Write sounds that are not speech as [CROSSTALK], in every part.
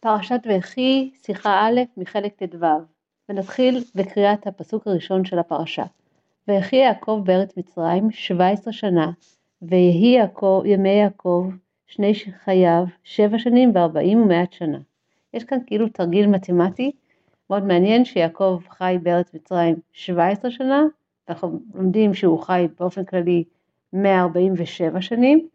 פרשת ויחי, שיחה א', מחלק ט"ו, ונתחיל בקריאת הפסוק הראשון של הפרשה. ויחי יעקב בארץ מצרים 17 שנה, ויהי יעקב, ימי יעקב שני חייו, שבע שנים וארבעים ומעט שנה. יש כאן כאילו תרגיל מתמטי מאוד מעניין שיעקב חי בארץ מצרים 17 שנה, ואנחנו לומדים שהוא חי באופן כללי 147 שנים,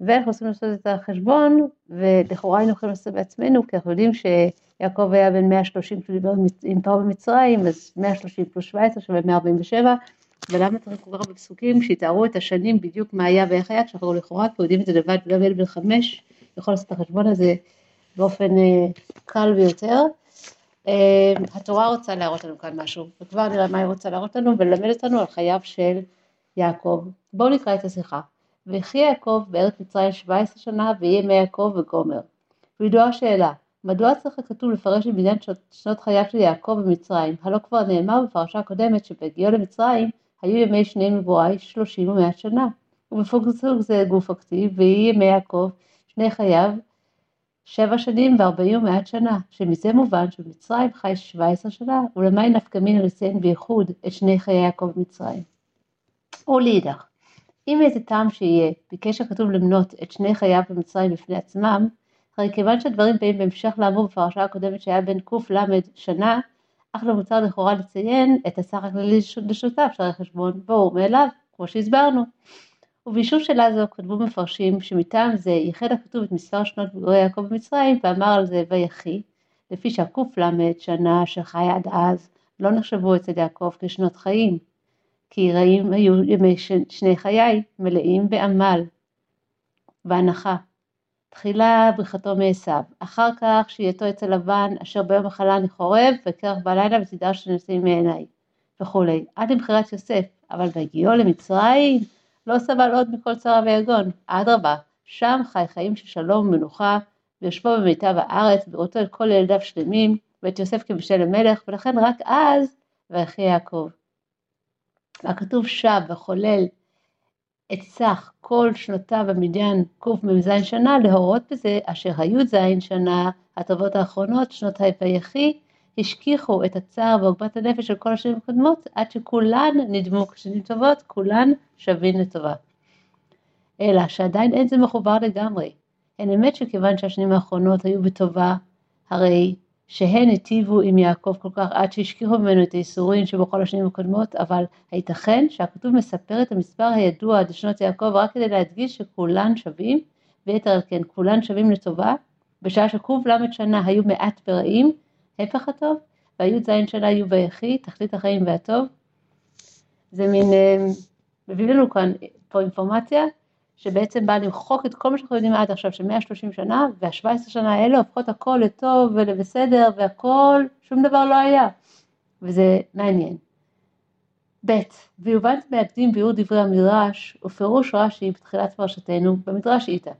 ואנחנו רוצים לעשות את החשבון, ולכאורה היינו יכולים לעשות בעצמנו, כי אנחנו יודעים שיעקב היה בן 130 כשהוא דיבר עם פרעה במצרים, אז 130 פלוס 17 שווה 147, ולמה צריך כל כך הרבה שיתארו את השנים בדיוק מה היה ואיך היה, כשאנחנו לכאורה פה יודעים את זה לבד, ילד בן חמש יכול לעשות את החשבון הזה באופן אה, קל ביותר. אה, התורה רוצה להראות לנו כאן משהו, וכבר נראה מה היא רוצה להראות לנו וללמד אותנו על חייו של יעקב. בואו נקרא את השיחה. ויחי יעקב בארץ מצרים 17 שנה ויהיה מי יעקב וגומר. וידועה השאלה, מדוע צריך הכתוב לפרש את בניין שנות חייו של יעקב במצרים? הלא כבר נאמר בפרשה הקודמת שבהגיעו למצרים היו ימי שני מבואי שלושים ומאה שנה. ובפסוק זה גוף הכתיב, ויהי ימי יעקב שני חייו שבע שנים וארבעים ומעט שנה, שמזה מובן שבמצרים חי שבע עשרה שנה, ולמי נפקא מינה לציין בייחוד את שני חיי יעקב במצרים. ולאידך, אם איזה טעם שיהיה, ביקש הכתוב למנות את שני חייו במצרים בפני עצמם, הרי כיוון שהדברים באים בהמשך לאמור בפרשה הקודמת שהיה בין קל שנה, אך לא מוצר לכאורה לציין את הסך הכללי לשותף של החשבון, ברור מאליו, כמו שהסברנו. ובאישור שאלה זו כתבו מפרשים שמטעם זה ייחד הכתוב את מספר שנות בגרי יעקב במצרים ואמר על זה ויחי, לפי שהקל שנה שחי עד אז לא נחשבו אצל יעקב כשנות חיים, כי רעים היו ימי שני חיי מלאים בעמל והנחה. תחילה בריחתו מעשיו, אחר כך שהייתו אצל לבן אשר ביום מחלה אני חורב וקרח בלילה ותדע שנמצאים מעיניי וכולי, עד למכירת יוסף, אבל בהגיעו למצרים לא סבל עוד מכל צרה ויגון, אדרבה, שם חי חיים של שלום ומנוחה, ויושבו במיטב הארץ, בראותו את כל ילדיו שלמים, ואת יוסף כמשל למלך, ולכן רק אז ויחי יעקב. והכתוב שב וחולל את סך כל שנותיו במדיין קמ"ז שנה להורות בזה אשר היו ז' שנה הטובות האחרונות שנות ויחי השכיחו את הצער ועוגמת הנפש של כל השנים הקודמות עד שכולן נדמו כשנים טובות כולן שווים לטובה. אלא שעדיין אין זה מחובר לגמרי. אין אמת שכיוון שהשנים האחרונות היו בטובה הרי שהן היטיבו עם יעקב כל כך עד שהשכיחו ממנו את הייסורים שבכל השנים הקודמות, אבל הייתכן שהכתוב מספר את המספר הידוע עד לשנות יעקב רק כדי להדגיש שכולן שווים, ויתר על כן כולן שווים לטובה, בשעה שק"ל שנה היו מעט ברעים, הפך הטוב, והי"ז שנה היו ויחי, תכלית החיים והטוב. זה מין, אה, מביא לנו כאן פה אינפורמציה שבעצם באה למחוק את כל מה שאנחנו יודעים עד עכשיו של 130 שנה, וה-17 שנה האלה הופכות הכל לטוב ולבסדר והכל, שום דבר לא היה. וזה מעניין. ב. ויובן מהקדים ביאור דברי המדרש ופירוש רש"י בתחילת פרשתנו במדרש איתה.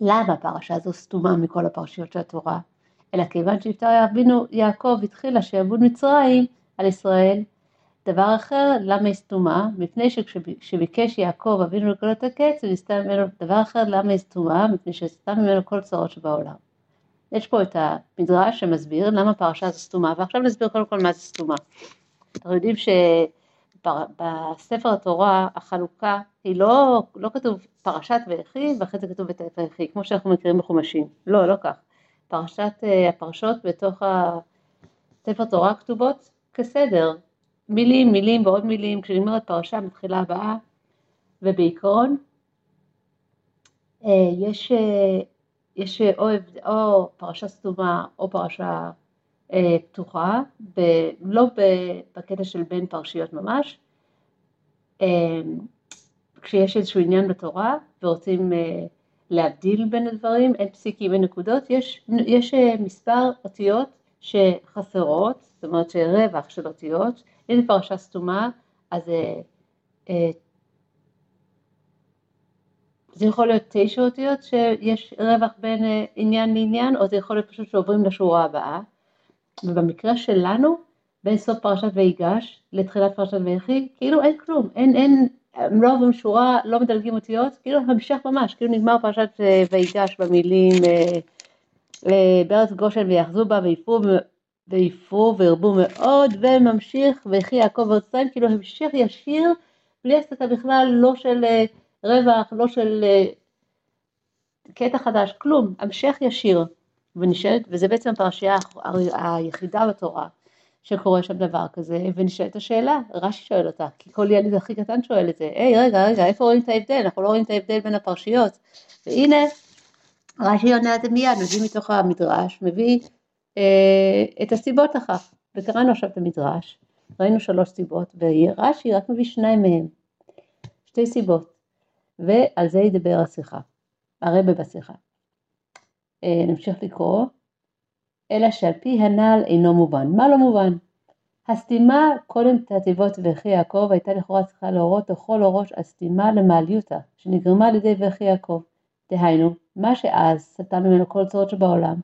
למה הפרשה הזו סתומה מכל הפרשיות של התורה? אלא כיוון שהפטר אבינו יעקב התחילה שעבוד מצרים על ישראל דבר אחר, למה היא סתומה? מפני שכשביקש יעקב אבינו לגלות את הקץ, הוא נסתם ממנו, דבר אחר, למה היא סתומה? מפני שסתם ממנו כל צרות שבעולם. יש פה את המדרש שמסביר למה פרשה זו סתומה, ועכשיו נסביר קודם כל מה זה סתומה. אנחנו יודעים שבספר התורה החלוקה היא לא, לא כתוב פרשת ויחי ואחרי זה כתוב את ויחי, כמו שאנחנו מכירים בחומשים. לא, לא כך. פרשת, אה, הפרשות בתוך הספר תורה כתובות כסדר, מילים, מילים ועוד מילים, כשנגמרת פרשה מתחילה הבאה, ובעיקרון אה, יש, אה, יש או, או פרשה סתומה או פרשה אה, פתוחה, ב, לא בקטע של בין פרשיות ממש, כשיש איזשהו עניין בתורה ורוצים להבדיל בין הדברים, אין פסיקים, אין נקודות, יש, יש מספר אותיות שחסרות, זאת אומרת שרווח של אותיות, אם זו פרשה סתומה, אז אה, אה, זה יכול להיות תשע אותיות שיש רווח בין אה, עניין לעניין, או זה יכול להיות פשוט שעוברים לשורה הבאה. ובמקרה שלנו, בין סוף פרשת ויגש לתחילת פרשת ויחי, כאילו אין כלום, אין, אין, הם לא עוברים שורה, לא מדלגים אותיות, כאילו המשך ממש, כאילו נגמר פרשת ויגש במילים אה, בארץ גושן ויאחזו בה ויפרו וירבו מאוד וממשיך וכי יעקב ארץ כאילו המשך ישיר בלי הסתה בכלל לא של אה, רווח לא של אה, קטע חדש כלום המשך ישיר. ונשאלת וזה בעצם הפרשייה היחידה בתורה שקורה שם דבר כזה ונשאלת השאלה רש"י שואל אותה כי כל ילד הכי קטן שואל את זה היי רגע רגע איפה רואים את ההבדל? אנחנו לא רואים את ההבדל בין הפרשיות. והנה רש"י עונה את זה מיד מביא מתוך המדרש מביא אה, את הסיבות לכך וקראנו עכשיו את המדרש ראינו שלוש סיבות ורש"י רק מביא שניים מהם שתי סיבות ועל זה ידבר השיחה הרבה בשיחה אה, נמשיך לקרוא אלא שעל פי הנ"ל אינו מובן. מה לא מובן? הסתימה קודם תתיבות וכי יעקב הייתה לכאורה צריכה להורות לכל אורוש הסתימה למעליותה שנגרמה על ידי וכי יעקב. דהיינו, מה שאז סטה ממנו כל צורות שבעולם,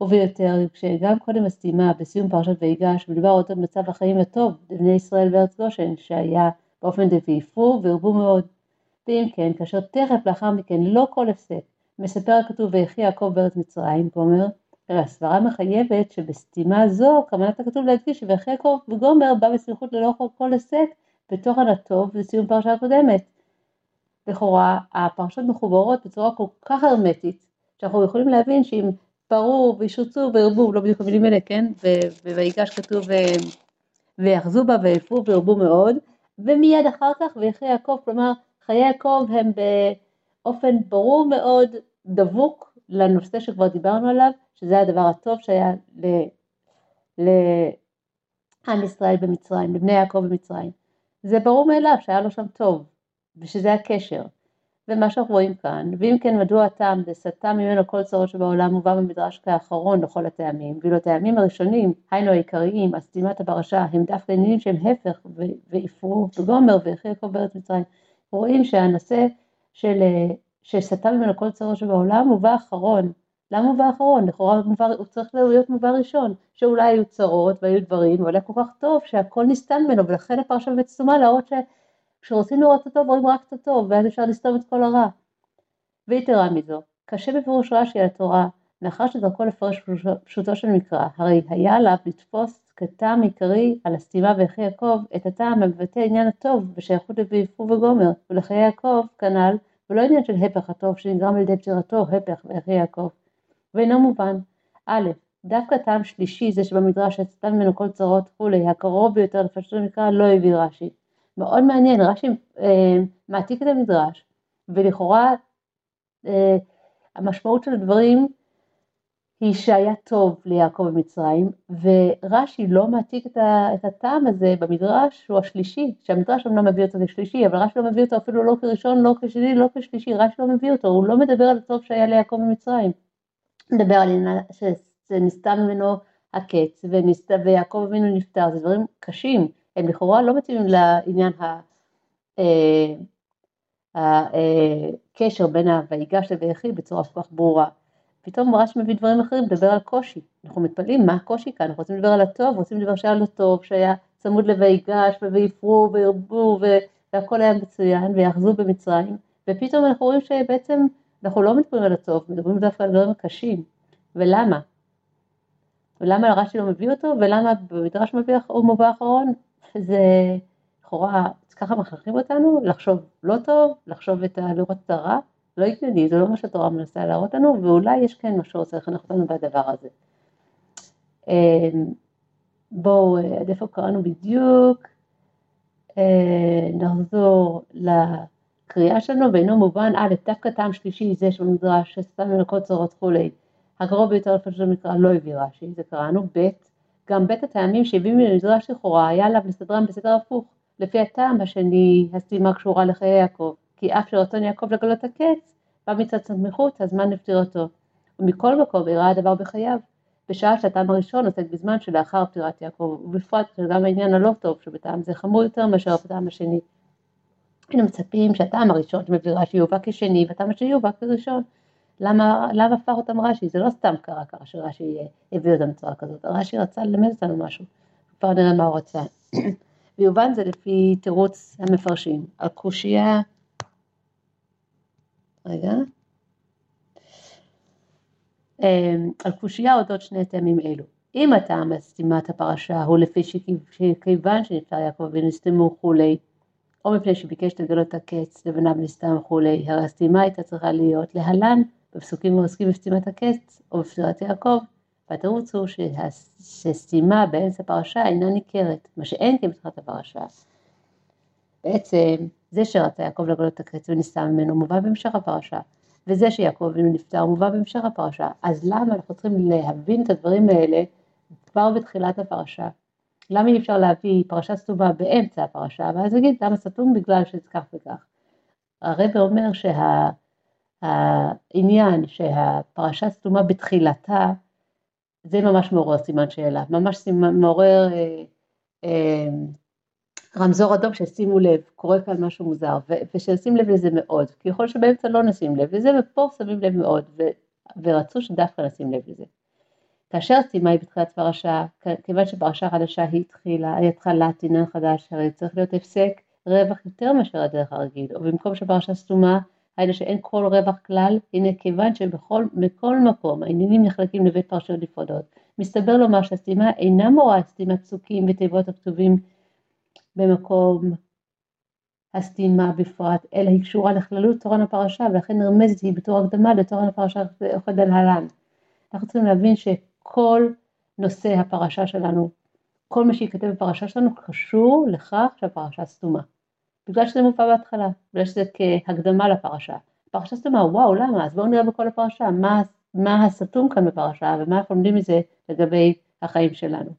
וביותר כשגם קודם הסתימה בסיום פרשת ויגש מדובר אודות מצב החיים הטוב לבני ישראל בארץ גושן שהיה באופן דוויפרו והרבו מאוד. ואם כן, כאשר תכף לאחר מכן לא כל הפסק מספר הכתוב ויחי יעקב בארץ מצרים ואומר הסברה מחייבת שבסתימה זו כוונת הכתוב להדגיש שויחי יעקב וגומר בא בסמיכות ללא כל היסק בתוכן הטוב לסיום פרשה הקודמת. לכאורה הפרשות מחוברות בצורה כל כך הרמטית שאנחנו יכולים להבין שאם פרעו וישוצו וירבו, לא בדיוק המילים האלה, כן? ויגש כתוב ויאחזו בה ויפו וירבו מאוד, ומיד אחר כך ויחי יעקב, כלומר חיי יעקב הם באופן ברור מאוד דבוק לנושא שכבר דיברנו עליו, שזה הדבר הטוב שהיה לעם ישראל במצרים, לבני יעקב במצרים. זה ברור מאליו שהיה לו שם טוב, ושזה הקשר. ומה שאנחנו רואים כאן, ואם כן מדוע הטעם דסטה ממנו כל צרות שבעולם מובא במדרש כאחרון לכל הטעמים, ואילו הטעמים הראשונים, היינו העיקריים, הסתימת הפרשה, הם דווקא עניינים שהם הפך ואיפרו וגומר והכי יעקב בארץ מצרים. רואים שהנושא של שסטה ממנו כל צרות שבעולם מובא אחרון. למה מובא אחרון? לכאורה הוא צריך להיות מובא ראשון, שאולי היו צרות והיו דברים, אבל היה כל כך טוב שהכל נסתם ממנו, ולכן הפרשה באמת סתומה להראות שכשרוצים לראות את הטוב רואים רק את הטוב, ואז אפשר לסתום את כל הרע. ויתרה מזו, קשה בפירוש רש"י על התורה, מאחר שדרכו לפרש פשוטו של מקרא, הרי היה עליו לתפוס כטעם עיקרי על הסתימה ויחי יעקב את הטעם המבטא עניין הטוב בשייכות לביפו וגומר, ולחיי יעקב כנ"ל ולא עניין של הפך הטוב שנגרם על ידי פטירתו, הפך ויחי יעקב. ואינו מובן. א', דווקא טעם שלישי זה שבמדרש יצא ממנו כל צרות וכולי, הקרוב ביותר לפשטות המקרא לא הביא רש"י. מאוד מעניין, רש"י אה, מעתיק את המדרש, ולכאורה אה, המשמעות של הדברים היא שהיה טוב ליעקב במצרים, ורש"י לא מעתיק את, את הטעם הזה במדרש שהוא השלישי, שהמדרש אומנם מביא אותו כשלישי, אבל רש"י לא מביא אותו אפילו לא כראשון, לא כשני, לא כשלישי, רש"י לא מביא אותו, הוא לא מדבר על הטוב שהיה ליעקב במצרים. מדבר על עניין שנסתם ממנו הקץ, ויעקב אבינו נפטר, זה דברים קשים, הם לכאורה לא מתאימים לעניין הקשר אה, אה, בין ה"ויגש" ל"ויחי" בצורה כל כך ברורה. פתאום רש"י מביא דברים אחרים, מדבר על קושי. אנחנו מתפלאים, מה הקושי כאן? אנחנו רוצים לדבר על הטוב, רוצים לדבר שהיה לו טוב, שהיה צמוד ל"ויגש" ו"ויפרו" וירבו והכל היה מצוין, ויאחזו במצרים, ופתאום אנחנו רואים שבעצם אנחנו לא מדברים על הטוב, מדברים דווקא על דברים קשים. ולמה? ולמה רש"י לא מביא אותו, ולמה במדרש מביא הוא מובא אחרון? זה לכאורה, ככה מכריחים אותנו לחשוב לא טוב, לחשוב את ה... לראות לא הגיוני, זה לא מה שהתורה מנסה להראות לנו, ואולי יש כן משהו שרוצה לחנך אותנו בדבר הזה. אמ, בואו, עד איפה קראנו בדיוק? אה, נחזור לקריאה שלנו, ואינו מובן, א', דווקא טעם שלישי זה שבמדרש, שסתם מנקות צורות וכולי, הקרוב ביותר לפשוט המקרא לא הביא רש"י, זה קראנו, ב', גם בית הטעמים שהביאו ממדרש לכאורה היה עליו לסדרם בסדר הפוך, לפי הטעם השני הסתימה קשורה לחיי יעקב, כי אף שרצון יעקב לגלות הקץ, בא מצד סמיכות הזמן לפטירתו. ומכל מקום אירע הדבר בחייו, בשעה שהטעם הראשון עוסק בזמן שלאחר פטירת יעקב, ובפרט שגם העניין הלא טוב שבטעם זה חמור יותר מאשר הטעם השני. היינו מצפים שהטעם הראשון שמביא רש"י יובא כשני והטעם השני יובא כראשון. למה, למה הפך אותם רש"י? זה לא סתם קרה ככה שרש"י הביא אותם בצורה כזאת, רש"י רצה ללמד אותנו משהו, כבר נראה מה הוא רצה. [CLEARS THROAT] ויובן זה לפי תירוץ המפרשים. הקושייה רגע. על קושייה אודות שני טעמים אלו. אם הטעם לסתימת הפרשה הוא לפי שכיוון שנפטר יעקב אבינו נסתמו וכולי, או מפני שביקש לגלות הקץ לבניו נסתם וכולי, הרי הסתימה הייתה צריכה להיות להלן בפסוקים העוסקים בסתימת הקץ או בפטירת יעקב, והתירוץ הוא שסתימה באמצע הפרשה אינה ניכרת, מה שאין כן בתחילת הפרשה. בעצם זה שרצה יעקב לגלות את הקץ ונסתם ממנו מובא בהמשך הפרשה, וזה שיעקב אבינו נפטר מובא בהמשך הפרשה, אז למה אנחנו צריכים להבין את הדברים האלה כבר בתחילת הפרשה? למה אי אפשר להביא פרשה סתומה באמצע הפרשה, ואז נגיד למה סתום בגלל שזה כך וכך. הרב אומר שהעניין שה, שהפרשה סתומה בתחילתה, זה ממש מעורר סימן שאלה, ממש סימן, מעורר אה, אה, רמזור אדום ששימו לב, קורה כאן משהו מוזר, ושנשים לב לזה מאוד, כי יכול שבאמצע לא נשים לב לזה, ופה שמים לב מאוד, ו, ורצו שדווקא נשים לב לזה. כאשר סיימה היא בתחילת פרשה, כיוון שפרשה חדשה היא התחילה, היא התחלת עניין חדש, הרי צריך להיות הפסק רווח יותר מאשר הדרך הרגיל, או במקום שפרשה סתומה, היינו שאין כל רווח כלל, הנה כיוון שבכל מכל מקום העניינים נחלקים לבית פרשיות נפרדות, מסתבר לומר שהסתימה אינה מורה סתימת פסוקים ותיבות הכתובים במקום הסתימה בפרט, אלא היא קשורה לכללות תורן הפרשה, ולכן נרמזת היא בתור הקדמה לתורן הפרשה אוכל דלהלן. אנחנו צריכים להבין ש... כל נושא הפרשה שלנו, כל מה שייכתב בפרשה שלנו קשור לכך שהפרשה סתומה. בגלל שזה מופיע בהתחלה, בגלל שזה כהקדמה לפרשה. פרשה סתומה, וואו, למה? אז בואו נראה בכל הפרשה, מה, מה הסתום כאן בפרשה ומה אנחנו לומדים מזה לגבי החיים שלנו.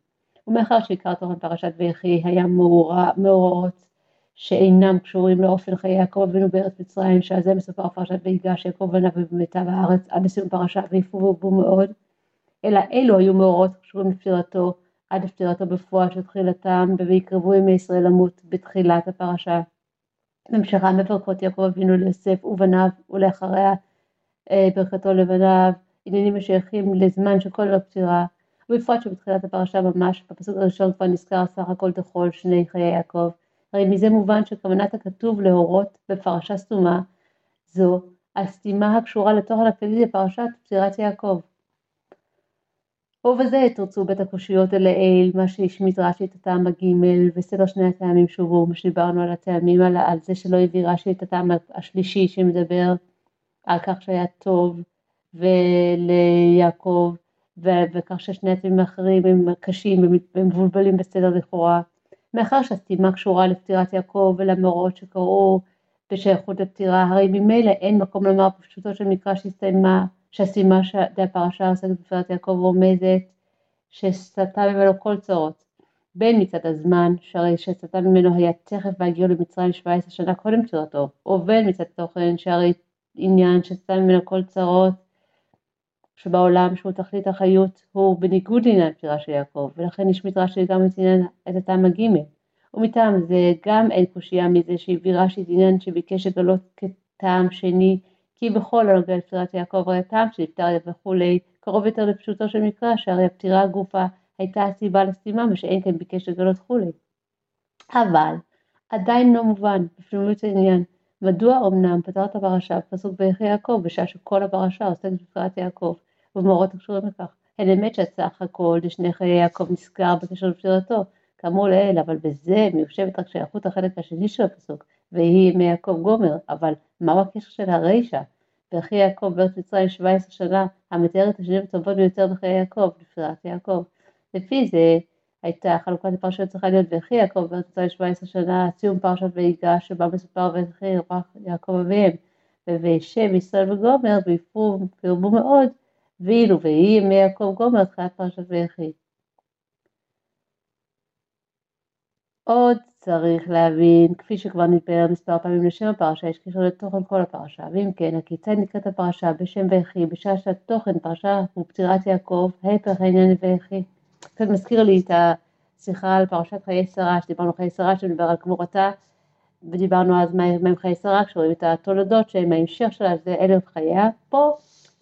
ומאחר שעיקר תוכן פרשת ויחי היה מאורעות שאינם קשורים לאופן חיי יעקב אבינו בארץ מצרים, שעל זה מסופר פרשת ויגש יעקב בנה במיטב הארץ עד לסיום פרשה ויפו ובו מאוד. אלא אלו היו מאורעות קשורים לפטירתו עד לפטירתו בפועל של תחילתם ויקרבו ימי ישראל למות בתחילת הפרשה. המשכה מברכות יעקב אבינו ליוסף ובניו ולאחריה אה, ברכתו לבניו עניינים השייכים לזמן של כל הפטירה ובפרט שבתחילת הפרשה ממש בפסוק הראשון כבר נזכר סך הכל תכול שני חיי יעקב. הרי מזה מובן שכוונת הכתוב להורות בפרשה סתומה זו הסתימה הקשורה לתוכן הכללי לפרשת פטירת יעקב ובזה תרצו בית הקושיות לעיל, מה שהשמיט רש"י את הטעם הגימל, וסדר שני הטעמים שובו, מה שדיברנו על הטעמים, על, על זה שלא הביא רש"י את הטעם השלישי שמדבר על כך שהיה טוב וליעקב, וכך ששני הטעמים האחרים הם קשים ומבולבלים בסדר לכאורה. מאחר שהסתימה קשורה לפטירת יעקב ולמאורעות שקרו בשייכות לפטירה, הרי ממילא אין מקום לומר פשוטו של מקרא שהסתיימה שהסימה שהפרשה עוסקת בפרט יעקב רומזת שסטה ממנו כל צרות. בין מצד הזמן שהרי שסטה ממנו היה תכף בהגיעו למצרים 17 שנה קודם פטירתו ובין מצד תוכן שהרי עניין שסטה ממנו כל צרות שבעולם שהוא תכלית החיות הוא בניגוד לעניין פטירה של יעקב ולכן השמיט רש"י גם את עניין את הטעם הגימל. ומטעם זה גם אין קושייה מזה שהביא רש"י את עניין שביקש לגלות כטעם שני כי בכל הנוגע לפטירת יעקב הטעם שנפטר וכולי, קרוב יותר לפשוטו של מקרא, שהרי הפטירה הגופה הייתה הסיבה לסתימה, מה שאין כן ביקש לגלות כולי. אבל עדיין לא מובן בפנימיות העניין, מדוע אמנם פתרת הפרשה בפסוק ויחי יעקב, בשעה שכל הפרשה עוסקת בפטירת יעקב, ובמאורות הקשורים לכך. הן אמת שסך הכל לשני חיי יעקב נזכר בקשר לפטירתו, כאמור לעיל, אבל בזה מיושבת רק שייכות החלק השני של הפסוק, ויהי ימי יעקב גומר, אבל מהו הקשר של הרישא? וכי יעקב בארץ מצרים 17 שנה, המתאר את השנים הטובות ביותר בחיי יעקב, לפטירת יעקב. לפי זה הייתה חלוקת הפרשיות צריכה להיות וכי יעקב בארץ מצרים 17 שנה, סיום פרשת ויגש, שבה מסופר וכי ירח יעקב אביהם, וישב ישראל וגומר, וירבו מאוד, ואילו ויהי ימי יעקב גומר, תחילת פרשת ויחי. עוד צריך להבין, כפי שכבר נתבהר מספר פעמים לשם הפרשה, יש קשר לתוכן כל הפרשה, ואם כן, הכיצד נקראת הפרשה בשם ויחי, בשעה שהתוכן פרשה הוא פטירת יעקב, ההפך העניין ויחי. קצת מזכיר לי את השיחה על פרשת חיי שרה, שדיברנו על חיי שרה, שדיבר על גמורתה, ודיברנו אז מה הם חיי שרה, כשרואים את התולדות שהם ההמשך שלה, זה אלף חייה. פה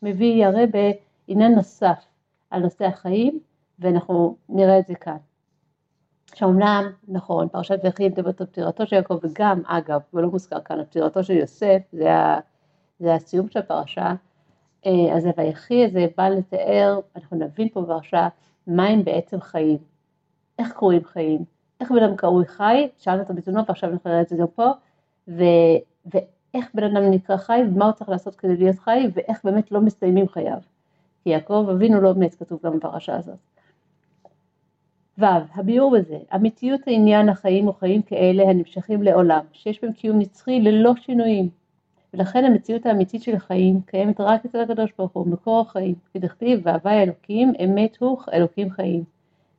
מביא הרבה עניין נוסף על נושא החיים, ואנחנו נראה את זה כאן. שאומנם, נכון, פרשת ויחי מדברת על פטירתו של יעקב, וגם, אגב, ולא מוזכר כאן, פטירתו של יוסף, זה, ה, זה הסיום של הפרשה, אה, אז ה"ויחי" הזה בא לתאר, אנחנו נבין פה בפרשה, מהם בעצם חיים, איך קרויים חיים, איך בן אדם קרוי חי, שאלנו אותו בתלונות ועכשיו אנחנו נראה את זה גם פה, ו, ואיך בן אדם נקרא חי ומה הוא צריך לעשות כדי להיות חי ואיך באמת לא מסתיימים חייו. כי יעקב אבינו לא מת, כתוב גם בפרשה הזאת. ו. הביאור בזה, אמיתיות העניין החיים הוא חיים כאלה הנמשכים לעולם, שיש בהם קיום נצחי ללא שינויים. ולכן המציאות האמיתית של החיים קיימת רק אצל הקדוש ברוך הוא, מקור החיים. כדכתיב, והווי אלוקים, אמת הוא אלוקים חיים.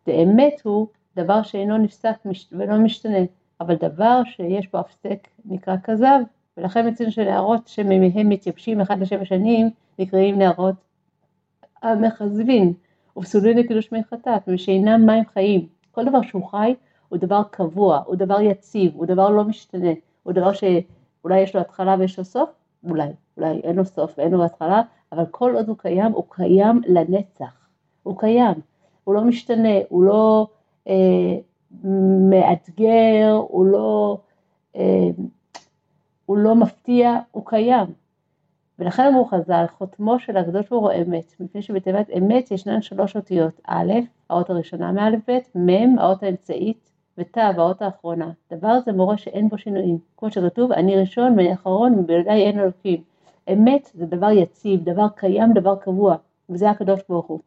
דאמת הוא דבר שאינו נפסק ולא משתנה, אבל דבר שיש בו הפסק נקרא כזב, ולכן מצינו שנערות שמהם מתייבשים אחד לשבע שנים נקראים נערות המכזבין, ופסולים לקידוש מי חטאת, ושאינם מים חיים. כל דבר שהוא חי הוא דבר קבוע, הוא דבר יציב, הוא דבר לא משתנה, הוא דבר שאולי יש לו התחלה ויש לו סוף, אולי, אולי אין לו סוף ואין לו התחלה, אבל כל עוד הוא קיים, הוא קיים לנצח, הוא קיים, הוא לא משתנה, הוא לא אה, מאתגר, הוא לא, אה, הוא לא מפתיע, הוא קיים. ולכן אמרו חז"ל, חותמו של הקדוש ברוך הוא אמת, מפני שבתיבת אמת ישנן שלוש אותיות, א', האות הראשונה מאלף ב', מ', האות האמצעית, ות', האות האחרונה. דבר זה מורה שאין בו שינויים. כמו שכתוב, אני ראשון ואני אחרון, ובלעדיי אין אלוקים. אמת זה דבר יציב, דבר קיים, דבר קבוע, וזה הקדוש ברוך הוא.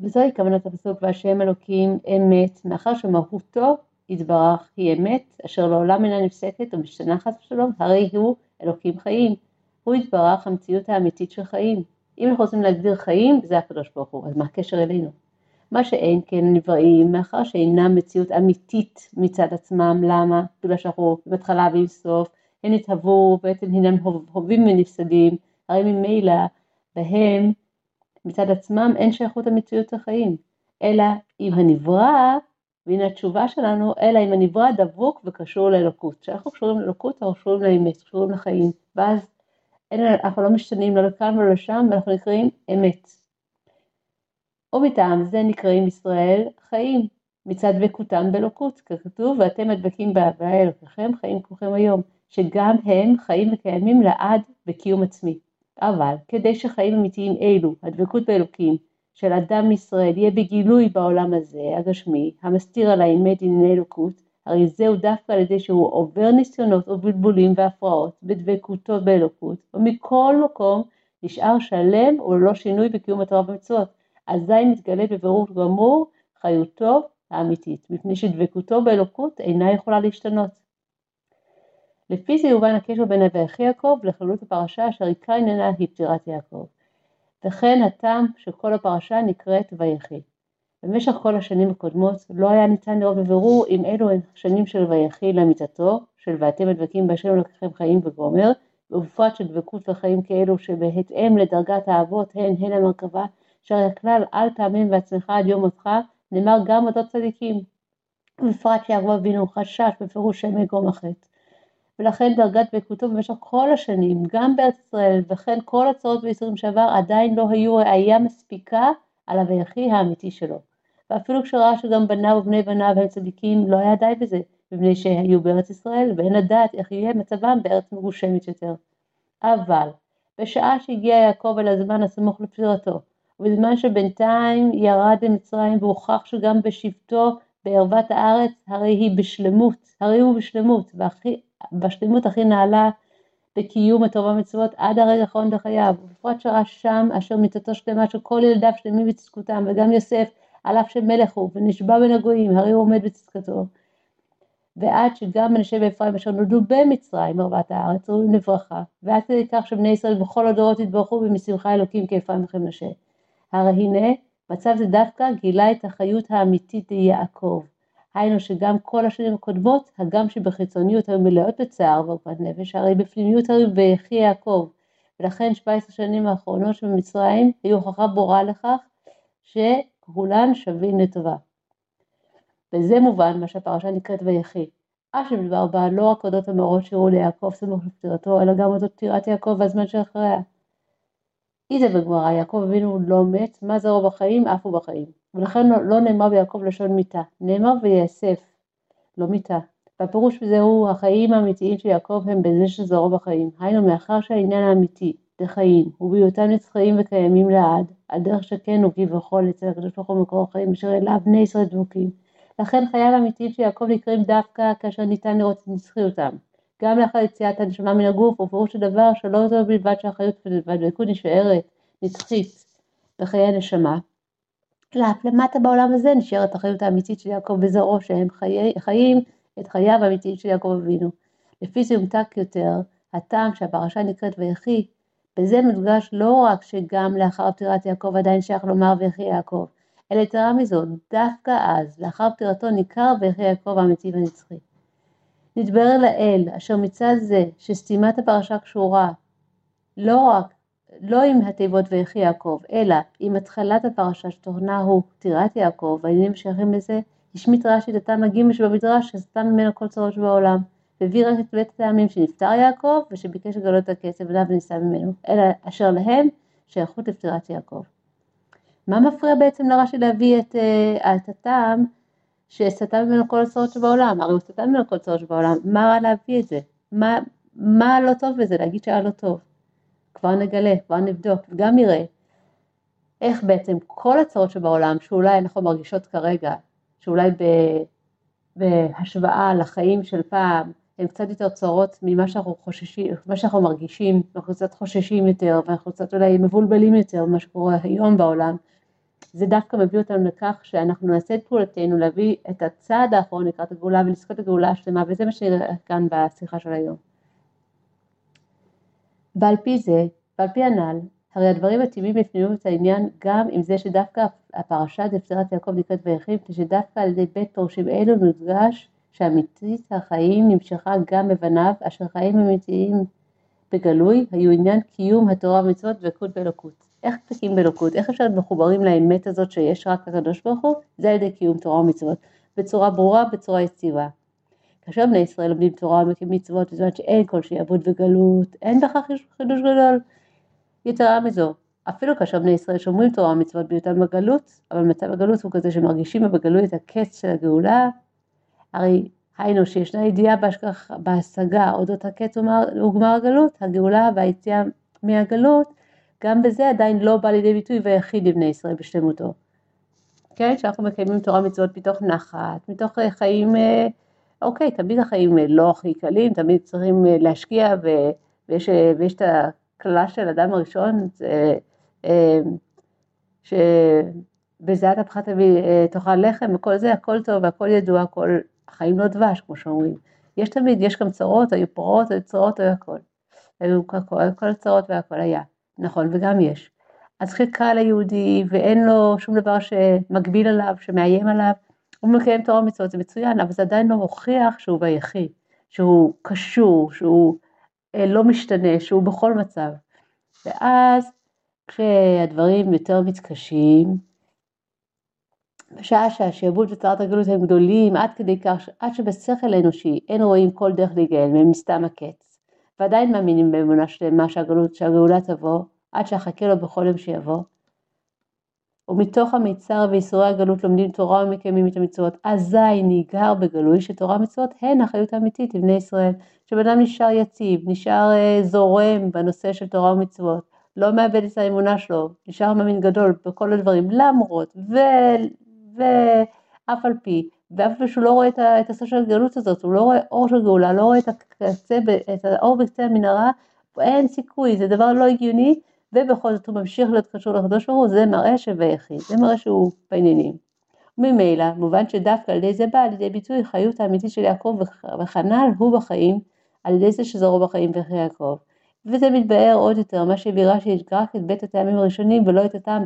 וזוהי כוונת הפסוק והשם אלוקים אמת, מאחר שמהותו יתברך היא אמת, אשר לעולם אינה נפסקת ומשתנה חס ושלום, הרי הוא אלוקים חיים. הוא יתברך המציאות האמיתית של חיים. אם אנחנו רוצים להגדיר חיים, זה הקדוש ברוך הוא, אז מה הקשר אלינו? מה שאין כן נבראים, מאחר שאינם מציאות אמיתית מצד עצמם, למה? בגלל שאנחנו בהתחלה ועם סוף, הן התהוו, בעצם הנם הווים ונפסדים, הרי ממילא בהם מצד עצמם אין שייכות המציאות לחיים, אלא אם הנברא, והנה התשובה שלנו, אלא אם הנברא דבוק וקשור לאלוקות. כשאנחנו קשורים לאלוקות, אנחנו קשורים לאמת, קשורים לחיים, ואז אין, אנחנו לא משתנים לא לכאן ולא לשם, ואנחנו נקראים אמת. ומטעם זה נקראים ישראל חיים, מצד דבקותם באלוקות, ככתוב, ואתם הדבקים בהוויה אלוקיכם, חיים כולכם היום, שגם הם חיים וקיימים לעד בקיום עצמי. אבל כדי שחיים אמיתיים אלו, הדבקות באלוקים, של אדם מישראל יהיה בגילוי בעולם הזה, הגשמי, המסתיר על האמת ענייני אלוקות, הרי זהו דווקא על ידי שהוא עובר ניסיונות ובלבולים והפרעות בדבקותו באלוקות, ומכל מקום נשאר שלם וללא שינוי בקיום התורה ומצוות. אזי מתגלה בבירור גמור חיותו האמיתית, מפני שדבקותו באלוקות אינה יכולה להשתנות. לפי זה יובן הקשר בין ויחי יעקב לכללות הפרשה אשר עיקר עניינה היא פטירת יעקב. וכן הטעם שכל הפרשה נקראת ויחי. במשך כל השנים הקודמות לא היה ניתן לראות בבירור אם אלו הן שנים של ויחי למיתתו, של ואתם הדבקים בהשם אלוקיכם חיים וגומר, ובפרט של דבקות וחיים כאלו שבהתאם לדרגת האבות הן הן המרכבה, שהרי הכלל אל תאמין בעצמך עד יום מותך, נאמר גם אותו צדיקים. ובפרט שיעקב אבינו חשש בפירוש שם יגרום החטא. ולכן דרגת דבקותו במשך כל השנים, גם בארץ ישראל, וכן כל הצעות וייסורים שעבר, עדיין לא היו ראייה מספיקה על ה"ויחי" האמיתי שלו. ואפילו כשראה שגם בניו ובני בניו הם צדיקים, לא היה די בזה, מפני שהיו בארץ ישראל, ואין לדעת איך יהיה מצבם בארץ מגושמת יותר. אבל, בשעה שהגיע יעקב אל הזמן הסמוך לפטירתו, ובזמן שבינתיים ירד למצרים והוכח שגם בשבתו בערוות הארץ, הרי היא בשלמות, הרי הוא בשלמות, והכי, בשלמות הכי נעלה בקיום הטוב והמצוות עד הרגע האחרון בחייו, ובפרט שראה שם אשר מיתתו שלמה של כל ילדיו שלמים בצדקותם, וגם יוסף על אף שמלך הוא, ונשבע בין הגויים, הרי הוא עומד בצדקתו. ועד שגם מנשה ואפרים אשר נולדו במצרים, ערוות הארץ, ראויים לברכה, ועד כדי כך שבני ישראל בכל הדורות יתברכו במשמחה אלוקים כאפרים וכמנשה. הרי הנה, מצב זה דווקא גילה את החיות האמיתית ליעקב. היינו שגם כל השנים הקודמות, הגם שבחיצוניות היו מלאות בצער ועוגמת נפש, הרי בפנימיות היו ביחי יעקב. ולכן 17 שנים האחרונות שבמצרים היו הוכחה ברורה לכך שכולן שווים לטובה. בזה מובן מה שהפרשה נקראת ויחי. אף שמדבר בה לא רק אודות המאורות שאירעו ליעקב סמוך לפטירתו, אלא גם אודות פטירת יעקב והזמן שאחריה. איזה בגמרא, יעקב אבינו לא מת, מה זרעו בחיים, אף הוא בחיים. ולכן לא, לא נאמר ביעקב לשון מיתה, נאמר ויאסף, לא מיתה. והפירוש בזה הוא, החיים האמיתיים של יעקב הם בזה שזרעו בחיים. היינו, מאחר שהעניין האמיתי דחיים, ובהיותם נצחיים וקיימים לעד, על דרך שכן הוא כביכול אצל הקדוש ברוך הוא מקור החיים, אשר אליו בני ישראל דבוקים. לכן חייו האמיתיים של יעקב נקראים דווקא כאשר ניתן לראות את נצחיותם. גם לאחר יציאת הנשמה מן הגוף, ופירוש הדבר שלא זו בלבד שהחיות והדבקות נשארת נצחית בחיי הנשמה, אלא אף למטה בעולם הזה נשארת החיות האמיתית של יעקב וזרעו, שהם חיי, חיים את חייו האמיתיים של יעקב אבינו. לפי זה יומתק יותר הטעם שהפרשה נקראת ויחי, בזה מודגש לא רק שגם לאחר פטירת יעקב עדיין שייך לומר ויחי יעקב, אלא יתרה מזאת, דווקא אז, לאחר פטירתו ניכר ויחי יעקב האמיתי והנצחי. נתברר לאל, אשר מצד זה שסתימת הפרשה קשורה לא רק, לא עם התיבות ויחי יעקב, אלא עם התחלת הפרשה שתוכנה הוא פטירת יעקב, והעניינים שייכים לזה, השמיט רש"י הטעם הגימש במדרש שסתם ממנו כל צרות שבעולם. והביא רק את בית הטעמים שנפטר יעקב ושביקש לגלות את הכסף בניו ונישא ממנו, אלא אשר להם שייכות לפטירת יעקב. מה מפריע בעצם לרש"י להביא את, uh, את הטעם שסטה ממנו כל הצרות שבעולם? הרי הוא סטה ממנו כל הצרות שבעולם, מה רע להביא את זה? מה, מה לא טוב בזה להגיד שהיה לא טוב? כבר נגלה, כבר נבדוק, וגם נראה איך בעצם כל הצרות שבעולם, שאולי אנחנו מרגישות כרגע, שאולי ב, בהשוואה לחיים של פעם, הן קצת יותר צרות ממה שאנחנו חוששים, מה שאנחנו מרגישים, אנחנו קצת חוששים יותר ואנחנו קצת אולי מבולבלים יותר ממה שקורה היום בעולם, זה דווקא מביא אותנו לכך שאנחנו נעשה את פעולתנו להביא את הצעד האחרון לקראת הגאולה ולזכות הגאולה השלמה וזה מה שנראה כאן בשיחה של היום. ועל פי זה, ועל פי הנ"ל, הרי הדברים מתאימים בפנימיות את העניין גם עם זה שדווקא הפרשה דפטירת יעקב נקראת ויחיד, מפני שדווקא על ידי בית פורשים אלו מודגש שאמיתית החיים נמשכה גם בבניו, אשר חיים אמיתיים בגלוי היו עניין קיום התורה ומצוות ודבקות באלוקות. איך דבקים באלוקות? איך אפשר להיות מחוברים לאמת הזאת שיש רק הקדוש ברוך הוא? זה על ידי קיום תורה ומצוות. בצורה ברורה, בצורה יציבה. כאשר בני ישראל לומדים תורה ומקים מצוות בזמן שאין כל שיעבוד וגלות, אין בכך חידוש גדול. יתרה מזו, אפילו כאשר בני ישראל שומרים תורה ומצוות בהיותם בגלות, אבל מצב הגלות הוא כזה שמרגישים בגלות את הקץ של הגאולה, הרי היינו שישנה ידיעה בהשגח, בהשגה אודות הקץ וגמר הגלות, הגאולה והיציאה מהגלות, גם בזה עדיין לא בא לידי ביטוי ויחיד לבני ישראל בשלמותו. כן, שאנחנו מקיימים תורה מצוות מתוך נחת, מתוך אה, חיים, אה, אוקיי, תמיד החיים אה, לא הכי קלים, תמיד צריכים להשקיע ו, ויש, ויש את הקללה של אדם הראשון, שבזיעת אפך תביא תאכל לחם וכל זה, הכל טוב והכל ידוע, הכל החיים לא דבש, כמו שאומרים. יש תמיד, יש גם צרות, היו פרעות, היו צרות, היו הכל. היו כל הצרות והכל היה. נכון, וגם יש. אז חיכה ליהודי ואין לו שום דבר שמגביל עליו, שמאיים עליו, הוא מקיים תורה ומצוות, זה מצוין, אבל זה עדיין לא מוכיח שהוא ביחיד, שהוא קשור, שהוא אה, לא משתנה, שהוא בכל מצב. ואז כשהדברים יותר מתקשים, בשעה שהשעבוד וצרת הגלות הם גדולים עד כדי כך שעד שבשכל האנושי אין רואים כל דרך להיגאל מהם מסתם הקץ. ועדיין מאמינים באמונה שלמה שהגלות, שהגאולה תבוא עד שאחכה לו בכל יום שיבוא. ומתוך המיצר וייסורי הגלות לומדים תורה ומקיימים את המצוות. אזי ניגר בגלוי שתורה ומצוות הן החיות האמיתית לבני ישראל. שבן אדם נשאר יציב, נשאר אה, זורם בנושא של תורה ומצוות. לא מאבד את האמונה שלו, נשאר מאמין גדול בכל הדברים. למרות ו... ואף על פי, ואף שהוא לא רואה את הסוף של הגאולות הזאת, הוא לא רואה אור של גאולה, לא רואה את, הקצה, את האור בקצה המנהרה, אין סיכוי, זה דבר לא הגיוני, ובכל זאת הוא ממשיך להיות קשור לקדוש ברוך הוא, זה מראה שווה יחיד, זה מראה שהוא בעניינים. ממילא, מובן שדווקא על ידי זה בא על ידי ביטוי חיות האמיתית של יעקב וכנ"ל הוא בחיים, על ידי זה שזרו בחיים וכי יעקב. וזה מתבאר עוד יותר, מה שהביא רש"י רק את בית הטעמים הראשונים ולא את הטעם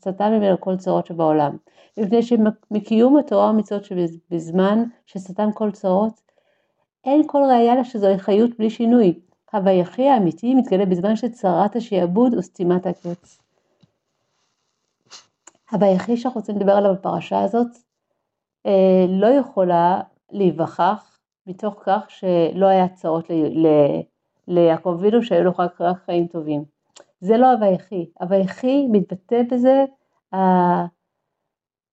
סטה ממנו כל צרות שבעולם. מפני שמקיום התורה ומצוות שבזמן שסתם כל צרות, אין כל ראייה לה שזוהי חיות בלי שינוי. הוויחי האמיתי מתגלה בזמן שצרת השעבוד וסתימת הקץ. הוויחי שאנחנו רוצים לדבר עליו בפרשה הזאת, אה, לא יכולה להיווכח מתוך כך שלא היה צרות ליעקב אבינו שהיו לו רק, רק חיים טובים. זה לא הוויחי, הוויחי מתבטא בזה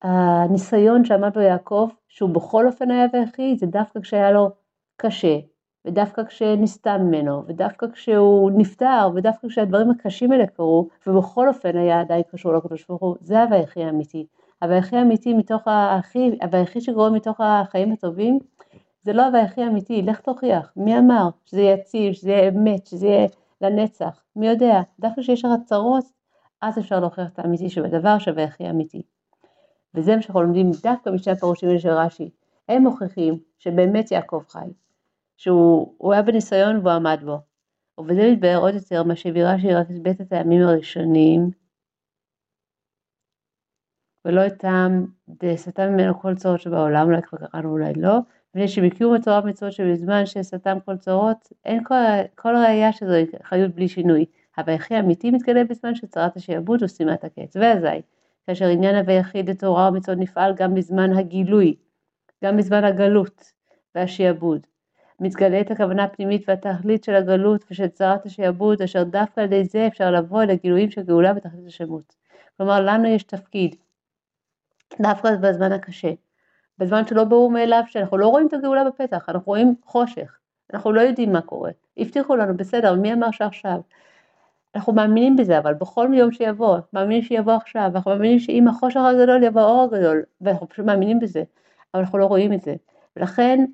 הניסיון שעמד לו יעקב, שהוא בכל אופן היה ויחי, זה דווקא כשהיה לו קשה, ודווקא כשנסתם ממנו, ודווקא כשהוא נפטר, ודווקא כשהדברים הקשים האלה קרו, ובכל אופן היה עדיין קשור לקדוש ברוך הוא, זה הוויחי האמיתי. הוויחי האמיתי מתוך האחי, הוויחי שקורה מתוך החיים הטובים, זה לא הוויחי האמיתי, לך תוכיח, מי אמר שזה יציב, שזה יהיה אמת, שזה יהיה לנצח, מי יודע, דווקא כשיש לך צרות, אז אפשר להוכיח את האמיתי שבדבר שהוויחי אמיתי. וזה מה שאנחנו לומדים דווקא משני הפירושים האלה של רש"י, הם מוכיחים שבאמת יעקב חי, שהוא היה בניסיון והוא עמד בו. ובזה מתבהר עוד יותר מה שהביא רש"י רק את בית הטעמים הראשונים, ולא את טעם דסתם ממנו כל צורות שבעולם, אולי כבר קראנו אולי לא, מפני שבקיום התורה ומצוות שבזמן שסתם כל צורות, אין כל, כל ראייה שזו חיות בלי שינוי. הוויחי האמיתי מתגלה בזמן של צרת השעבוד ושימת הקץ. ואזי, כאשר עניין הוויחיד לתורה ומצוות נפעל גם בזמן הגילוי, גם בזמן הגלות והשעבוד. מתגלית הכוונה הפנימית והתכלית של הגלות ושל צרת השעבוד, אשר דווקא על ידי זה אפשר לבוא אל הגילויים של גאולה בתכלית השמות. כלומר, לנו יש תפקיד, דווקא בזמן הקשה, בזמן שלא ברור מאליו שאנחנו לא רואים את הגאולה בפתח, אנחנו רואים חושך, אנחנו לא יודעים מה קורה. הבטיחו לנו, בסדר, מי אמר שעכשיו? אנחנו מאמינים בזה, אבל בכל יום שיבוא, מאמינים שיבוא עכשיו, אנחנו מאמינים שעם החושך הגדול יבוא האור הגדול, ואנחנו פשוט מאמינים בזה, אבל אנחנו לא רואים את זה. ולכן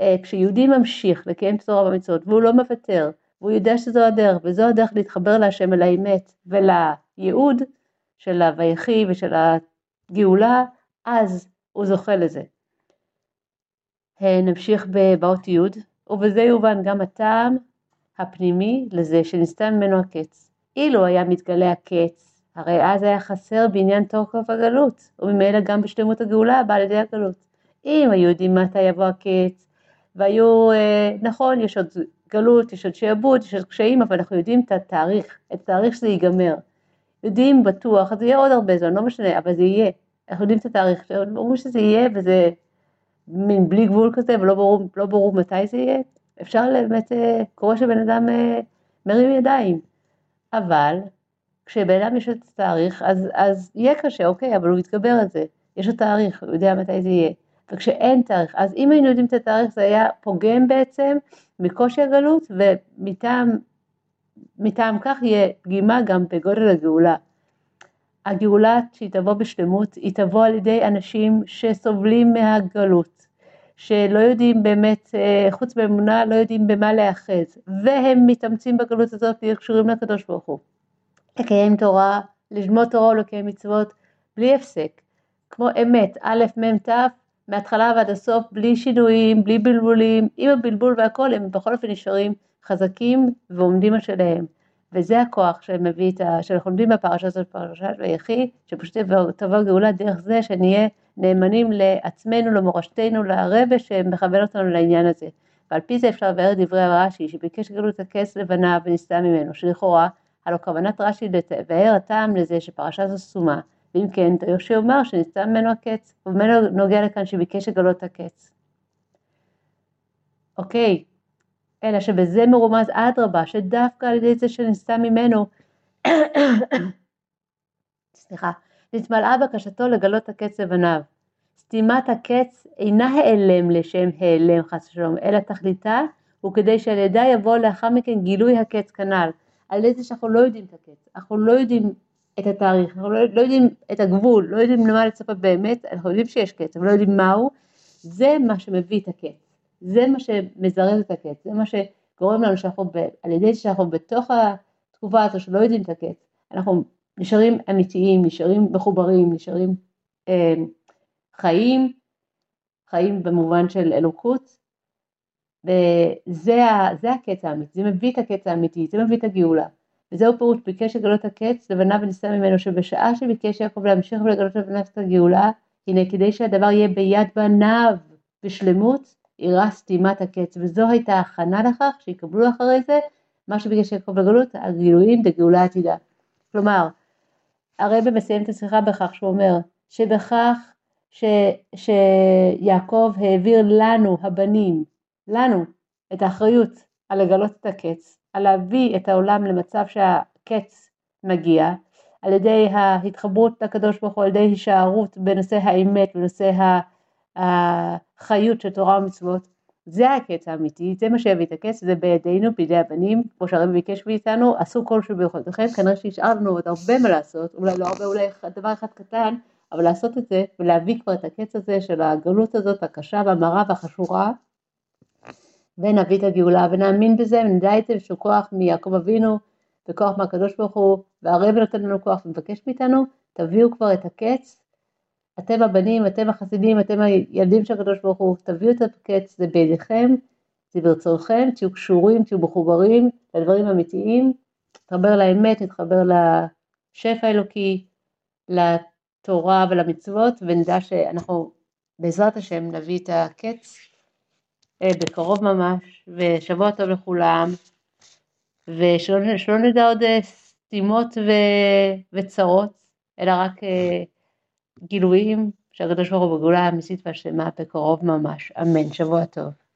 אה, כשיהודי ממשיך לקיים בשורה במצוות והוא לא מוותר, והוא יודע שזו הדרך, וזו הדרך להתחבר להשם אל האמת ולייעוד של הוויחי ושל הגאולה, אז הוא זוכה לזה. אה, נמשיך באות י' ובזה יובן גם הטעם הפנימי לזה שנסתם ממנו הקץ. אילו היה מתגלה הקץ, הרי אז היה חסר בעניין תוקף הגלות, וממילא גם בשלמות הגאולה הבאה על ידי הגלות. אם היו יודעים מתי יבוא הקץ, והיו, אה, נכון, יש עוד גלות, יש עוד שעבוד, יש עוד קשיים, אבל אנחנו יודעים את התאריך, את התאריך שזה ייגמר. יודעים בטוח, אז יהיה עוד הרבה זמן, לא משנה, אבל זה יהיה. אנחנו יודעים את התאריך, ברור שזה יהיה, וזה מין בלי גבול כזה, ולא ברור, לא ברור מתי זה יהיה. אפשר באמת, אה, קורה שבן אדם אה, מרים ידיים, אבל כשבן אדם יש את התאריך, אז, אז יהיה קשה, אוקיי, אבל הוא יתגבר על זה, יש לו תאריך, הוא יודע מתי זה יהיה. וכשאין תאריך, אז אם היינו יודעים את התאריך זה היה פוגם בעצם מקושי הגלות ומטעם מטעם כך יהיה פגימה גם בגודל הגאולה. הגאולה שהיא תבוא בשלמות היא תבוא על ידי אנשים שסובלים מהגלות, שלא יודעים באמת, אה, חוץ מאמונה, לא יודעים במה להיאחז, והם מתאמצים בגלות הזאת להיות קשורים לקדוש ברוך הוא. לקיים תורה, ללמוד תורה ולקיים מצוות בלי הפסק, כמו אמת, א', מ', ת', מההתחלה ועד הסוף, בלי שינויים, בלי בלבולים, עם הבלבול והכל, הם בכל אופן נשארים חזקים ועומדים על שלהם. וזה הכוח שמביא את ה... שאנחנו לומדים בפרשה הזאת, פרשת ויחי, שפשוט תבוא גאולה דרך זה שנהיה נאמנים לעצמנו, למורשתנו, להרבה שמכוון אותנו לעניין הזה. ועל פי זה אפשר לבאר את דברי הרש"י, שביקש גלות הכס לבנה ונסתה ממנו, שלכאורה, הלא כוונת רש"י לבאר הטעם לזה שפרשה זו סומה, ואם כן, יהושע אומר שנסתה ממנו הקץ, וממנו נוגע לכאן שביקש לגלות הקץ. אוקיי, אלא שבזה מרומז אדרבה, שדווקא על ידי זה שנסתה ממנו, סליחה, נתמלאה בקשתו לגלות הקץ לבניו. סתימת הקץ אינה העלם לשם העלם חס ושלום, אלא תכליתה הוא כדי שעל ידה יבוא לאחר מכן גילוי הקץ כנ"ל. על ידי זה שאנחנו לא יודעים את הקץ, אנחנו לא יודעים את התאריך, אנחנו לא, לא יודעים את הגבול, לא יודעים למה לצפות באמת, אנחנו יודעים שיש קץ, אבל לא יודעים מהו, זה מה שמביא את הקץ. זה מה שמזרז את הקץ, זה מה שגורם לנו שאנחנו, ב, על ידי שאנחנו בתוך התקופה הזו שלא יודעים את הקץ, אנחנו נשארים אמיתיים, נשארים מחוברים, נשארים אה, חיים, חיים במובן של אלוקות, וזה הקץ האמיתי, זה מביא את הקץ האמיתי, זה מביא את הגאולה. וזהו פירוש ביקש לגלות הקץ לבנה וניסה ממנו שבשעה שביקש יעקב להמשיך ולגלות לבניו את הגאולה, הנה כדי שהדבר יהיה ביד בניו בשלמות, אירע סתימת הקץ, וזו הייתה הכנה לכך שיקבלו אחרי זה מה שביקש יעקב לגלות, הגילויים דגאולה עתידה. כלומר, הרב מסיים את השיחה בכך שהוא אומר שבכך ש, שיעקב העביר לנו הבנים, לנו, את האחריות על לגלות את הקץ, על להביא את העולם למצב שהקץ מגיע, על ידי ההתחברות לקדוש ברוך הוא, על ידי הישארות בנושא האמת, בנושא החיות של תורה ומצוות, זה הקץ האמיתי, זה מה שיביא את הקץ, זה בידינו, בידי הבנים, כמו שהרבי ביקש מאיתנו, עשו כל שביכולתכם, כנראה שנשאר לנו עוד הרבה מה לעשות, אולי לא הרבה, אולי דבר אחד קטן, אבל לעשות את זה ולהביא כבר את הקץ הזה של הגלות הזאת הקשה והמרה והחשורה ונביא את הגאולה ונאמין בזה ונדע את זה יש כוח מיעקב אבינו וכוח מהקדוש ברוך הוא והרב נותן לנו כוח ומבקש מאיתנו תביאו כבר את הקץ אתם הבנים, אתם החסידים, אתם הילדים של הקדוש ברוך הוא, תביאו את הקץ, זה בידיכם, זה ברצונכם, תהיו קשורים, תהיו מחוברים לדברים אמיתיים, נתחבר לאמת, נתחבר לשפע האלוקי, לתורה ולמצוות, ונדע שאנחנו בעזרת השם נביא את הקץ אה, בקרוב ממש, ושבוע טוב לכולם, ושלא נדע עוד אה, סתימות ו... וצרות, אלא רק אה, גילויים שהקדוש ברוך הוא בגאולה האמיתית והשלמה בקרוב ממש. אמן. שבוע טוב.